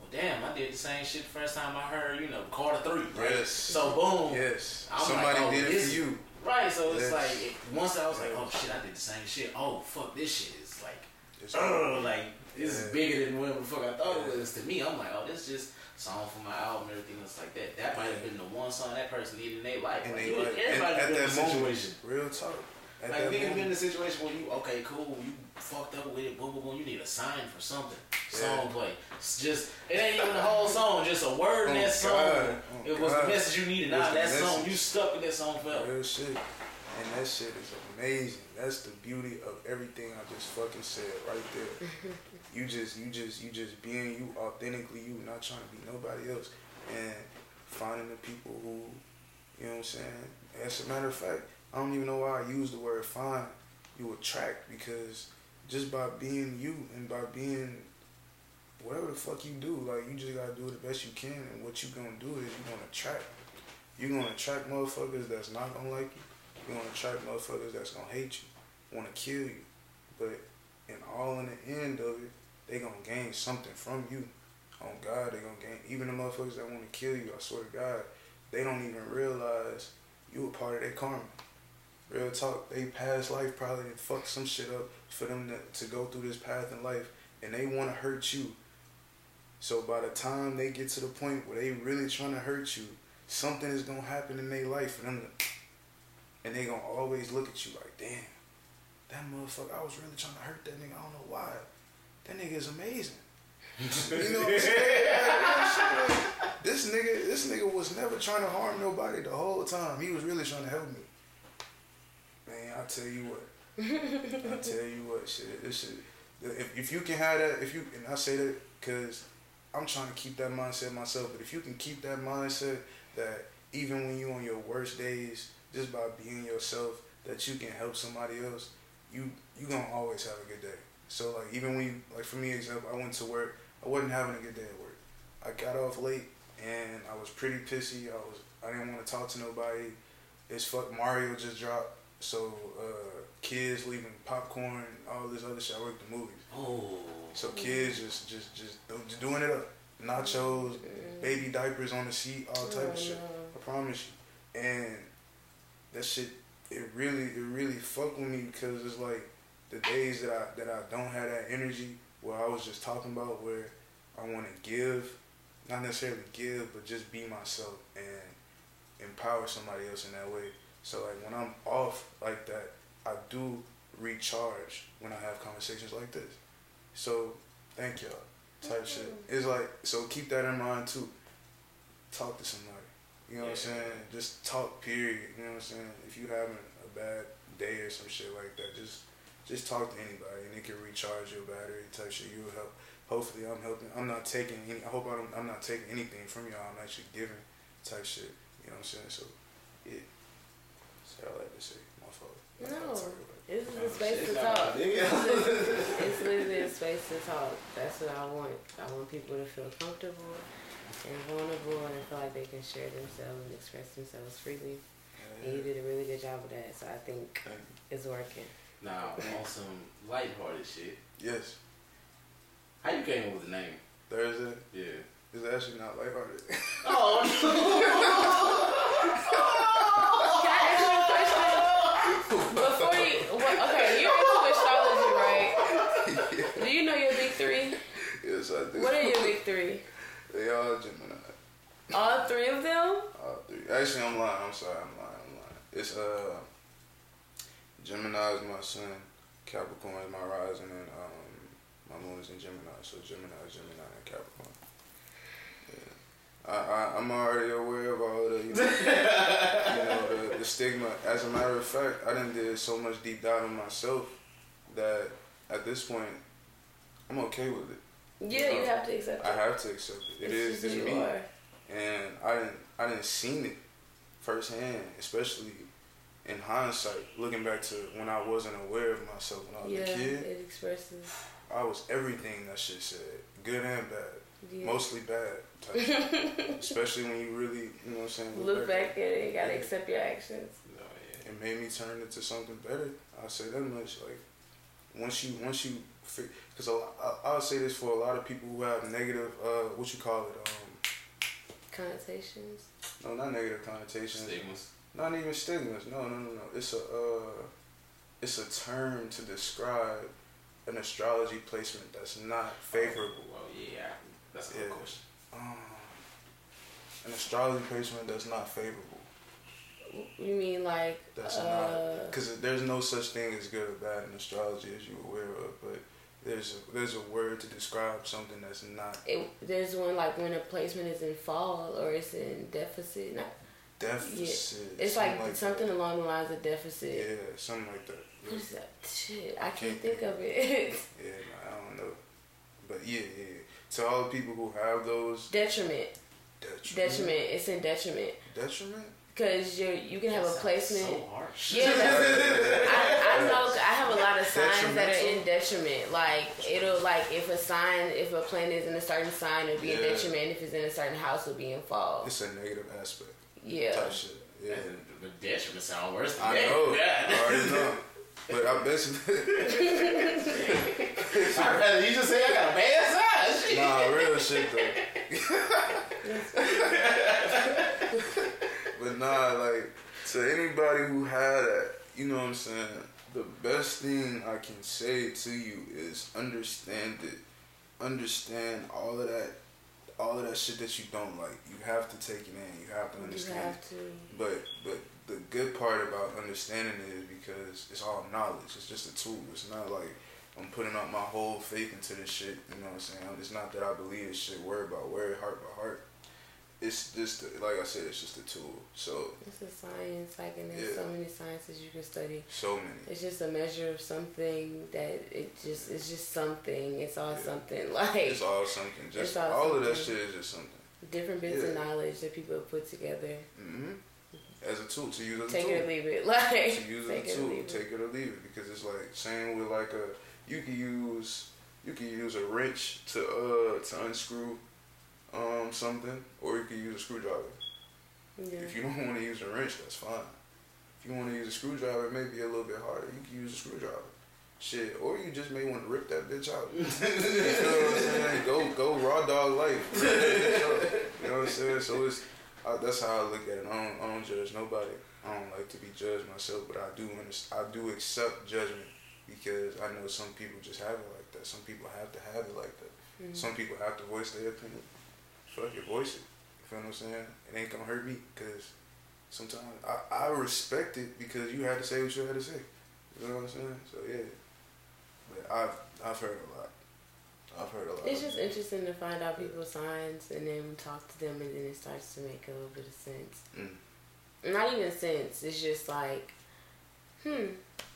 Well, damn, I did the same shit the first time I heard, you know, Carter three. Right? Yes. So boom. Yes. I'm Somebody like, oh, did it for you. Right. So it's Yes. like once I was like, oh shit, I did the same shit. Oh fuck, this shit is like, It's oh, like this Yeah. is bigger than whatever the fuck I thought Yeah. it was. To me, I'm like, oh, this just song for my album, everything else like that. That might have been the one song that person needed in their life. and Like, they you- like everybody at been in that a moment, real talk. At Like that niggas been in moment, a situation where you okay, cool, you fucked up with it, boom, boom, boom. You need a sign for something. Song Yeah. play. It's just it ain't even the whole song, just a word in Oh, that song. Oh, it was God. the message you needed. It Now the that song, you stuck with that song forever. real shit. And that shit is amazing. That's the beauty of everything I just fucking said right there. you just, you just, you just being you, authentically you, not trying to be nobody else, and finding the people who, you know what I'm saying. As a matter of fact, I don't even know why I use the word find. You attract because just by being you and by being whatever the fuck you do, like you just gotta do the best you can. And what you gonna do is you gonna attract. You gonna attract motherfuckers that's not gonna like you. You gonna attract motherfuckers that's gonna hate you, wanna kill you. But in all in the end of it, they gonna gain something from you. On God, they gonna gain. Even the motherfuckers that wanna kill you, I swear to God, they don't even realize you a part of their karma. Real talk, they past life probably fucked some shit up for them to, to go through this path in life and they want to hurt you. So by the time they get to the point where they really trying to hurt you, something is gonna happen in their life for them to, and they gonna always look at you like, damn, that motherfucker, I was really trying to hurt that nigga. I don't know why. That nigga is amazing. you know what I'm saying? Like, this nigga, this nigga was never trying to harm nobody the whole time. He was really trying to help me. Man, I tell you what. I tell you what, shit. This shit. If, if you can have that, if you and I say that because I'm trying to keep that mindset myself. But if you can keep that mindset that even when you're on your worst days, just by being yourself, that you can help somebody else, you you gonna always have a good day. So like even when you like for me example, I went to work, I wasn't having a good day at work. I got off late and I was pretty pissy. I was I didn't want to talk to nobody. It's fuck Mario just dropped, so uh, kids leaving popcorn, all this other shit. I worked the movies. Oh. So kids just just just, just doing it up. Nachos, baby diapers on the seat, all type of shit. I promise you. And that shit, it really, it really fucked with me because it's like the days that I that I don't have that energy where I was just talking about where I want to give, not necessarily give, but just be myself and empower somebody else in that way. So like when I'm off like that, I do recharge when I have conversations like this. So thank y'all. Type shit. It's like so keep that in mind too. Talk to somebody. You know what I'm saying? Just talk period. You know what I'm saying? If you having a bad day or some shit like that, just just talk to anybody and it can recharge your battery type shit. You will help. Hopefully I'm helping. I'm not taking any I hope I'm, I'm not taking anything from y'all. I'm actually giving type shit. You know what I'm saying? So yeah. That's what I like to say. My fault. My No, fault, sorry about that. this is a space to talk. it's literally a space to talk. That's what I want. I want people to feel comfortable and vulnerable and feel like they can share themselves and express themselves freely. And you did a really good job of that. So I think it's working. Now, on some lighthearted shit. Yes. How you came up with the name? Thrsday Yeah. is actually not lighthearted. Oh Can I ask you question? Before you, what, okay, you're into astrology, right? Do you know your big three? yes, I do. What are your big three? They all Gemini. All three of them? All three. Actually, I'm lying. I'm sorry. I'm lying. I'm lying. It's uh, Gemini is my sun, Capricorn is my rising, and um, my moon is in Gemini. So Gemini, Gemini, and Capricorn. Yeah. I, I I'm already aware of all the you know, you know the, the stigma. As a matter of fact, I didn't did so much deep dive on myself that at this point I'm okay with it. Yeah, you have to accept it. I have to accept it. It is just it's me are. and I didn't I didn't seen it firsthand, especially in hindsight, looking back to when I wasn't aware of myself when I was Yeah, a kid. it expresses. I was everything that shit said, good and bad, Yeah. mostly bad. Type shit. especially when you really, you know what I'm saying. Look back at it, you gotta Yeah. accept your actions. No, yeah. It made me turn into something better. I'll say that much. Like once you once you because I'll say this for a lot of people who have negative uh what you call it um Connotations. no not negative connotations Stigmas. Not even stigmas. No, no, no, no. It's a uh, it's a term to describe an astrology placement that's not favorable. Well, yeah. That's a good Yeah. question. Um, an astrology placement that's not favorable. You mean like That's uh, not because there's no such thing as good or bad in astrology as you're aware of. But there's a, there's a word to describe something that's not it, there's one like when a placement is in fall or it's in deficit. Not, deficit. it's something like, that. something along the lines of deficit. Yeah, something like that. What is that? Shit, I I can't can't think think. of it. Yeah, nah, I don't know. But yeah, yeah. To all the people who have those detriment. detriment, Detriment. It's in detriment. detriment. Cause you you can have a That sounds placement. So harsh. Yeah, that's- I, I know. I have a lot of signs that are in detriment. Like it'll like if a sign, if a planet is in a certain sign, it'll be in detriment. If it's in a certain house, it'll be in fall. It's a negative aspect. Yeah. Type shit. Yeah. The detriment sound worse than I that. know. Yeah. I already know. But I basically I'd rather you just say I got a bad side. Shit. Nah, real shit though. but nah, like to anybody who had that, you know what I'm saying. The best thing I can say to you is understand it. Understand all of that, all of that shit that you don't like. You have to take it in. You have to understand. You have to. But but the good part about understanding it is because it's all knowledge. It's just a tool. It's not like I'm putting up my whole faith into this shit. You know what I'm saying? It's not that I believe this shit word by word, heart by heart. It's just like I said, it's just a tool. So It's a science, like, and there's Yeah. so many sciences you can study. so many. It's just a measure of something that it just it's just something. It's all Yeah. something like It's all something. Just It's all all, of that shit is just something. different bits of knowledge that people have put together. hmm As a tool to use as a Take tool. it or leave it. Like to use it or leave it. Take it or leave it because it's like same with like a you can use you can use a wrench to uh to unscrew um something or you can use a screwdriver. Yeah. If you don't want to use a wrench, that's fine. If you want to use a screwdriver, it may be a little bit harder. You can use a screwdriver. Shit, or you just may want to rip that bitch out. you know what I'm saying? Go, go raw dog life. Rip that bitch out. You know what I'm saying? So it's I, that's how I look at it. I don't, I don't judge nobody. I don't like to be judged myself, but I do I do accept judgment because I know some people just have it like that. Some people have to have it like that. Mhm. Some people have to voice their opinion. Fuck it, voice it. You feel what I'm saying? It ain't gonna hurt me because sometimes I, I respect it because you had to say what you had to say. You know what I'm saying? So yeah. But I've I've heard a lot. I've heard a lot. It's just interesting to find out people's signs and then talk to them and then it starts to make a little bit of sense. Mm. Not even sense. It's just like, hmm,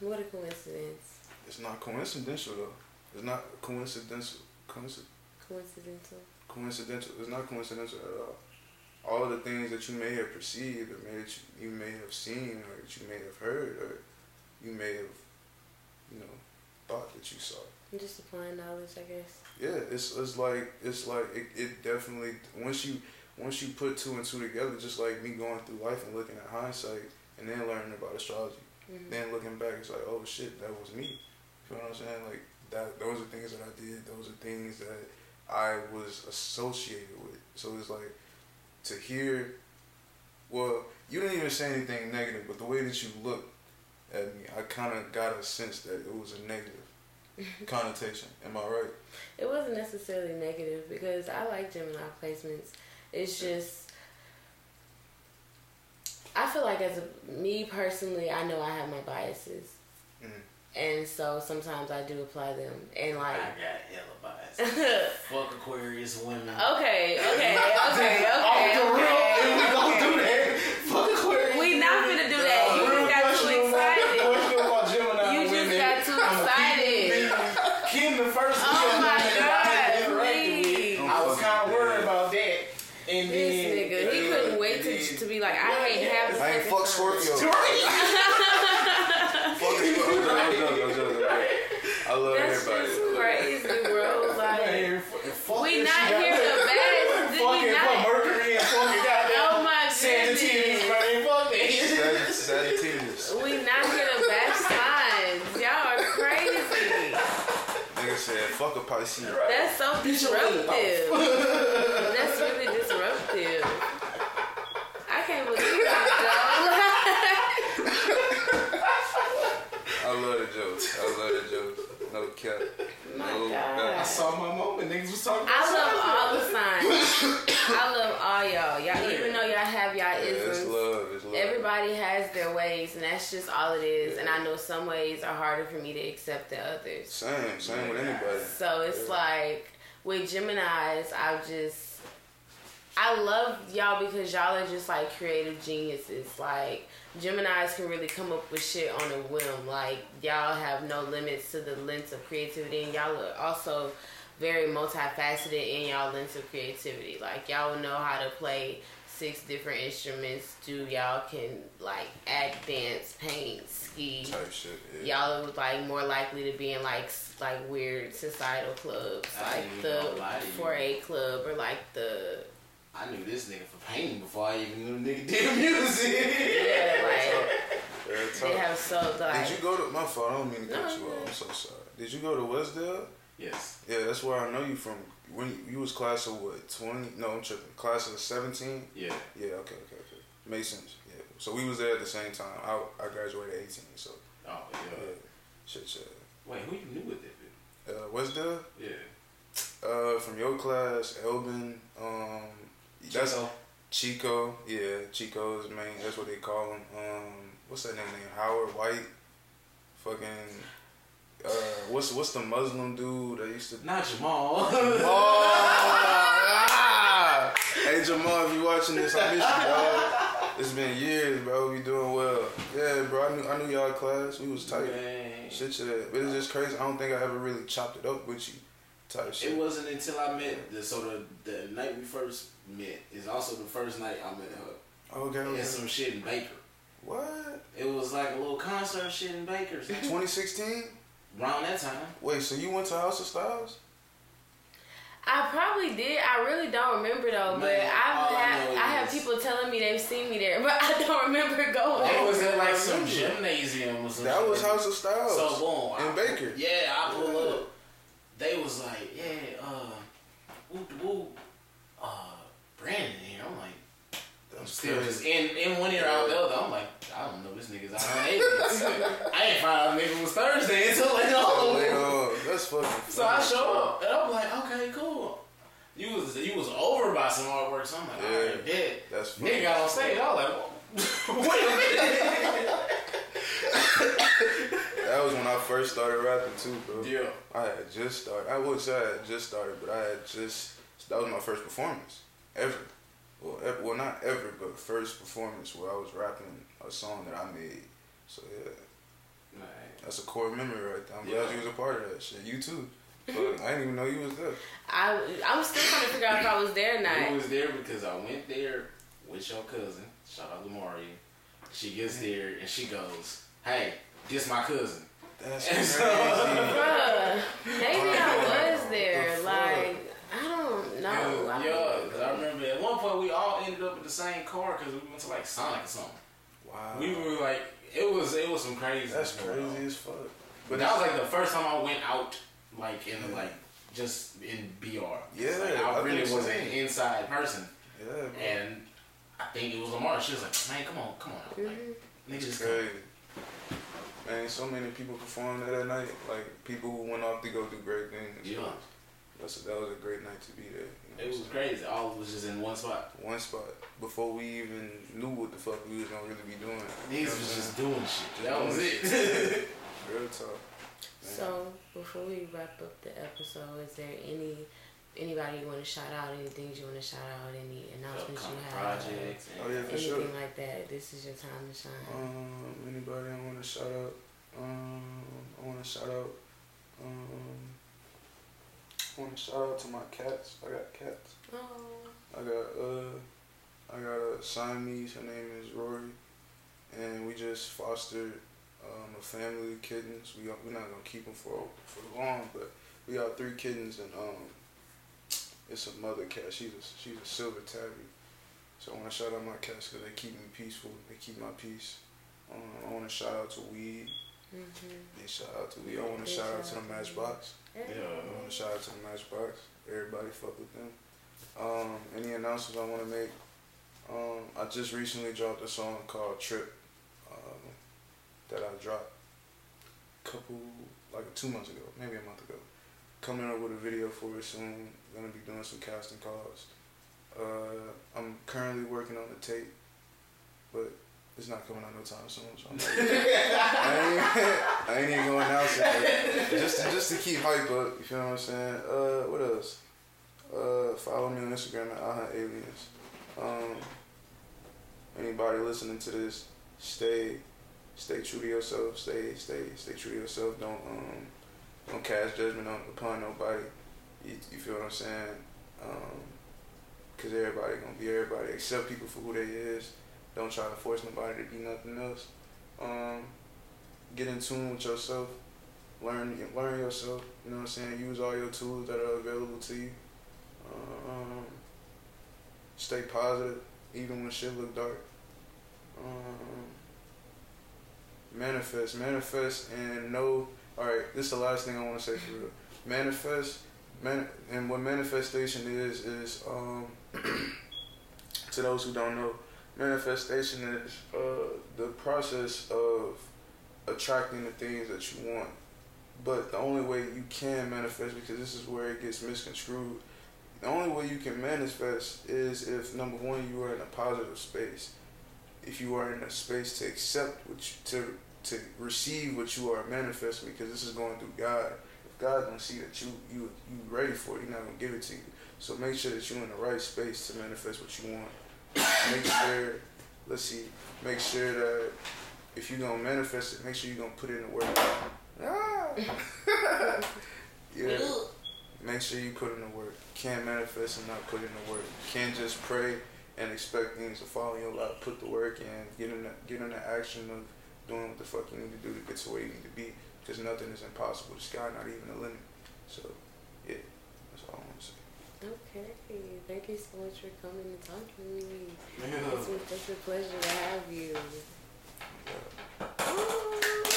what a coincidence. It's not coincidental though. It's not coincidental. Coinci- Coincidental. Coincidental. It's not coincidental at all. All of the things that you may have perceived, or may that you, you may have seen, or that you may have heard, or you may have, you know, thought that you saw. Just applying knowledge, I guess. Yeah, it's it's like it's like it, it definitely once you once you put two and two together, just like me going through life and looking at hindsight and then learning about astrology, Mhm. then looking back, it's like oh shit, that was me. You know what I'm saying? Like that, those are things that I did. Those are things that I was associated with. So it's like to hear. Well, you didn't even say anything negative, but the way that you looked at me, I kind of got a sense that it was a negative connotation. Am I right? It wasn't necessarily negative because I like Gemini placements. It's just I feel like as a me personally, I know I have my biases, Mm. And so sometimes I do apply them. And like I got hella bias. Fuck Aquarius women. okay, okay, okay, oh, Off okay, the real, okay, and we gonna okay. do that. Fuck Aquarius. We not women. finna do that. You just got too excited. question about Gemini You just women. got too excited. Kim, the first Oh my woman that I God, with, please. I was kind of worried about that. And This then, nigga, he couldn't wait to, to be like, I hate half the I ain't fuck signs. Scorpio. Fuck it. I'm joking, I'm joking, I'm joking. I love That's everybody. just crazy, bro. Like, Man, f- fuck We this not shit. here to bash. We Fucking not- put Mercury and fucking goddamn oh my Sagittarius, man. Fuck that. Sagittarius. We not gonna bash signs. Y'all are crazy. Nigga said, fuck a Pisces. That's so Get your lip disruptive. That's really disruptive. I can't believe that, I love the jokes. I love the jokes. No cap. My no God. I saw my moment. Niggas was talking about I love something. all the signs. I love all y'all. Y'all, even though y'all have y'all Yeah, it's love. It's love. Everybody has their ways, and that's just all it is. And I know some ways are harder for me to accept than others. Same, same with anybody. So it's like with Gemini's, I just I love y'all because y'all are just like creative geniuses. Like Gemini's can really come up with shit on a whim. Like y'all have no limits to the length of creativity, and y'all are also very multifaceted in y'all lens of creativity. Like y'all know how to play six different instruments. Do y'all can like act, dance, paint, ski. Type shit. Yeah. Y'all are like more likely to be in like like weird societal clubs, I like the gonna lie to you. 4A club or like the I knew this nigga for painting before I even knew the nigga did music. yeah like Yeah, they have so like Did you go to my fault? I don't mean to cut No, you off. I'm so sorry. Did you go to Westdale? yes. Yeah, that's where I know you from. When you, you was class of what? Twenty? No, I'm tripping. Class of seventeen. Yeah. Yeah. Okay. Okay. Okay. Makes sense. Yeah. So we was there at the same time. I I graduated at eighteen. So Oh yeah. yeah. Shit. Shit. Wait, who you knew with that? bitch? Uh, Westdale. Yeah. Uh, from your class, Elvin. Um, that's Chico? Chico. Yeah, Chico is main. That's what they call him. Um, what's that name? Howard White. Fucking. Uh, what's what's the Muslim dude that used to? Not Jamal. Oh, hey Jamal, if you watching this, I miss you, dog. It's been years, bro. We doing well. Yeah, bro. I knew I knew y'all class. We was tight. Man. Shit, shit. But it's just crazy. I don't think I ever really chopped it up with you. Type shit. It wasn't until I met the so the the night we first met is also the first night I met her. Okay. okay. And some shit in Baker. What? It was like a little concert shit in Baker. son. 2016? Around that time. Wait, so you went to House of Styles? I probably did. I really don't remember though, but I've all I I have people telling me they've seen me there, but I don't remember going. It was at like some remember. gymnasium or something. That was House of Styles. So boom. In I- Baker. Yeah, I pull Yeah. up. They was like, yeah, uh, woo woo, uh, Brandon here. I'm like, I'm That's still just in in one ear out the other. I'm like, I don't know this nigga's out on. I ain't find out nigga was Thrsday until later on. Wait, oh, that's fucking So I show up and I'm like, okay, cool. You was you was over by some artwork, so I'm like, Yeah. alright, dead. That's funny. Nigga got on stage, I was like, wait a minute. That was when I first started rapping too, bro. yeah. I had just started. I would say I had just started, but I had just. That was my first performance ever. Well, ev- well, not ever, but first performance where I was rapping a song that I made. So yeah, Man. that's a core memory right there. I'm Yeah. glad you was a part of that shit. You too. But I didn't even know you was there. I I'm still trying to figure out if I was there or not. I was there because I went there with your cousin. Shout out to Mario. She gets mm. there and she goes, "Hey, this my cousin." That's And crazy. so- Bruh, maybe I was there. The? Like I don't. I yeah, 'cause I remember at one point we all ended up in the same car because we went to like Sonic or something. wow. We were like, it was it was some crazy. That's crazy as fuck. But that was like the first time I went out, like in like just in BR. Yeah, like, I I really think so. was an inside person, yeah, bro. and I think it was Lamar. She was like, "Man, come on, come on, like, Mhm. nigga, It's just come." Man, so many people performed there that night. Like people who went off to go do great things. Yeah. That's a, that was a great night to be there. you know It was what I'm crazy. All was just in one spot. one spot before we even knew what the fuck we was gonna really be doing. You know Niggas was what I'm just saying? doing shit. That was it. real talk. Man. So before we wrap up the episode, is there any anybody you want to shout out? Any things you want to shout out? Any announcements you Upcoming have? projects. and- Oh, yeah, for Anything sure. like that? This is your time to shine. Um, anybody I want to shout out? Um, I want to shout out. Um, I want to shout out to my cats. I got cats. oh, I got uh, I got a Siamese. Her name is Rory, and we just fostered um, a family of kittens. We we're not gonna keep them for for long, but we got three kittens, and um, it's a mother cat. She's a she's a silver tabby. So I want to shout out my cats because they keep me peaceful. They keep my peace. Um, I want to shout out to Weed. mm-hmm. Big shout out to Weed. I want to shout out to the Matchbox. Yeah. to shout out to the Matchbox. Everybody fuck with them. Um, any announcements I want to make? Um, I just recently dropped a song called Trip um, that I dropped a couple, like two months ago, maybe a month ago. Coming up with a video for it soon. Gonna be doing some casting calls. Uh, I'm currently working on the tape, but it's not coming out no time soon. So I'm not, I, ain't, I ain't even gonna announce it. Just to, just to keep hype up, you feel what I'm saying? Uh, what else? Uh, follow me on Instagram at Aha Aliens. Um, anybody listening to this, stay, stay true to yourself. Stay, stay, stay true to yourself. Don't um, don't cast judgment on upon nobody. You, you feel what I'm saying? Um, Cause everybody gonna be everybody. Accept people for who they is. Don't try to force nobody to be nothing else. Um, get in tune with yourself. Learn learn yourself. You know what I'm saying? Use all your tools that are available to you. Um, stay positive even when shit look dark. Um, manifest, manifest, and know. All right, this is the last thing I want to say for real. Manifest, man, and what manifestation is is um, to those who don't know, manifestation is uh, the process of attracting the things that you want. But the only way you can manifest, because this is where it gets misconstrued, the only way you can manifest is if number one you are in a positive space. If you are in a space to accept what you, to to receive what you are manifesting, because this is going through God. If God don't see that you you you ready for it, He's not gonna give it to you. So make sure that you're in the right space to manifest what you want. Make sure, let's see, make sure that if you're gonna manifest it, make sure you're gonna put in the work. Ah. yeah. Make sure you put in the work. can't manifest and not put in the work. Can't just pray and expect things to fall in your lap. Put the work in. Get in the, get in the action of doing what the fuck you need to do to get to where you need to be. Because nothing is impossible. The sky not even a limit. So, Okay, thank you so much for coming and talking to me. Yeah. Such a pleasure to have you. Yeah. Oh.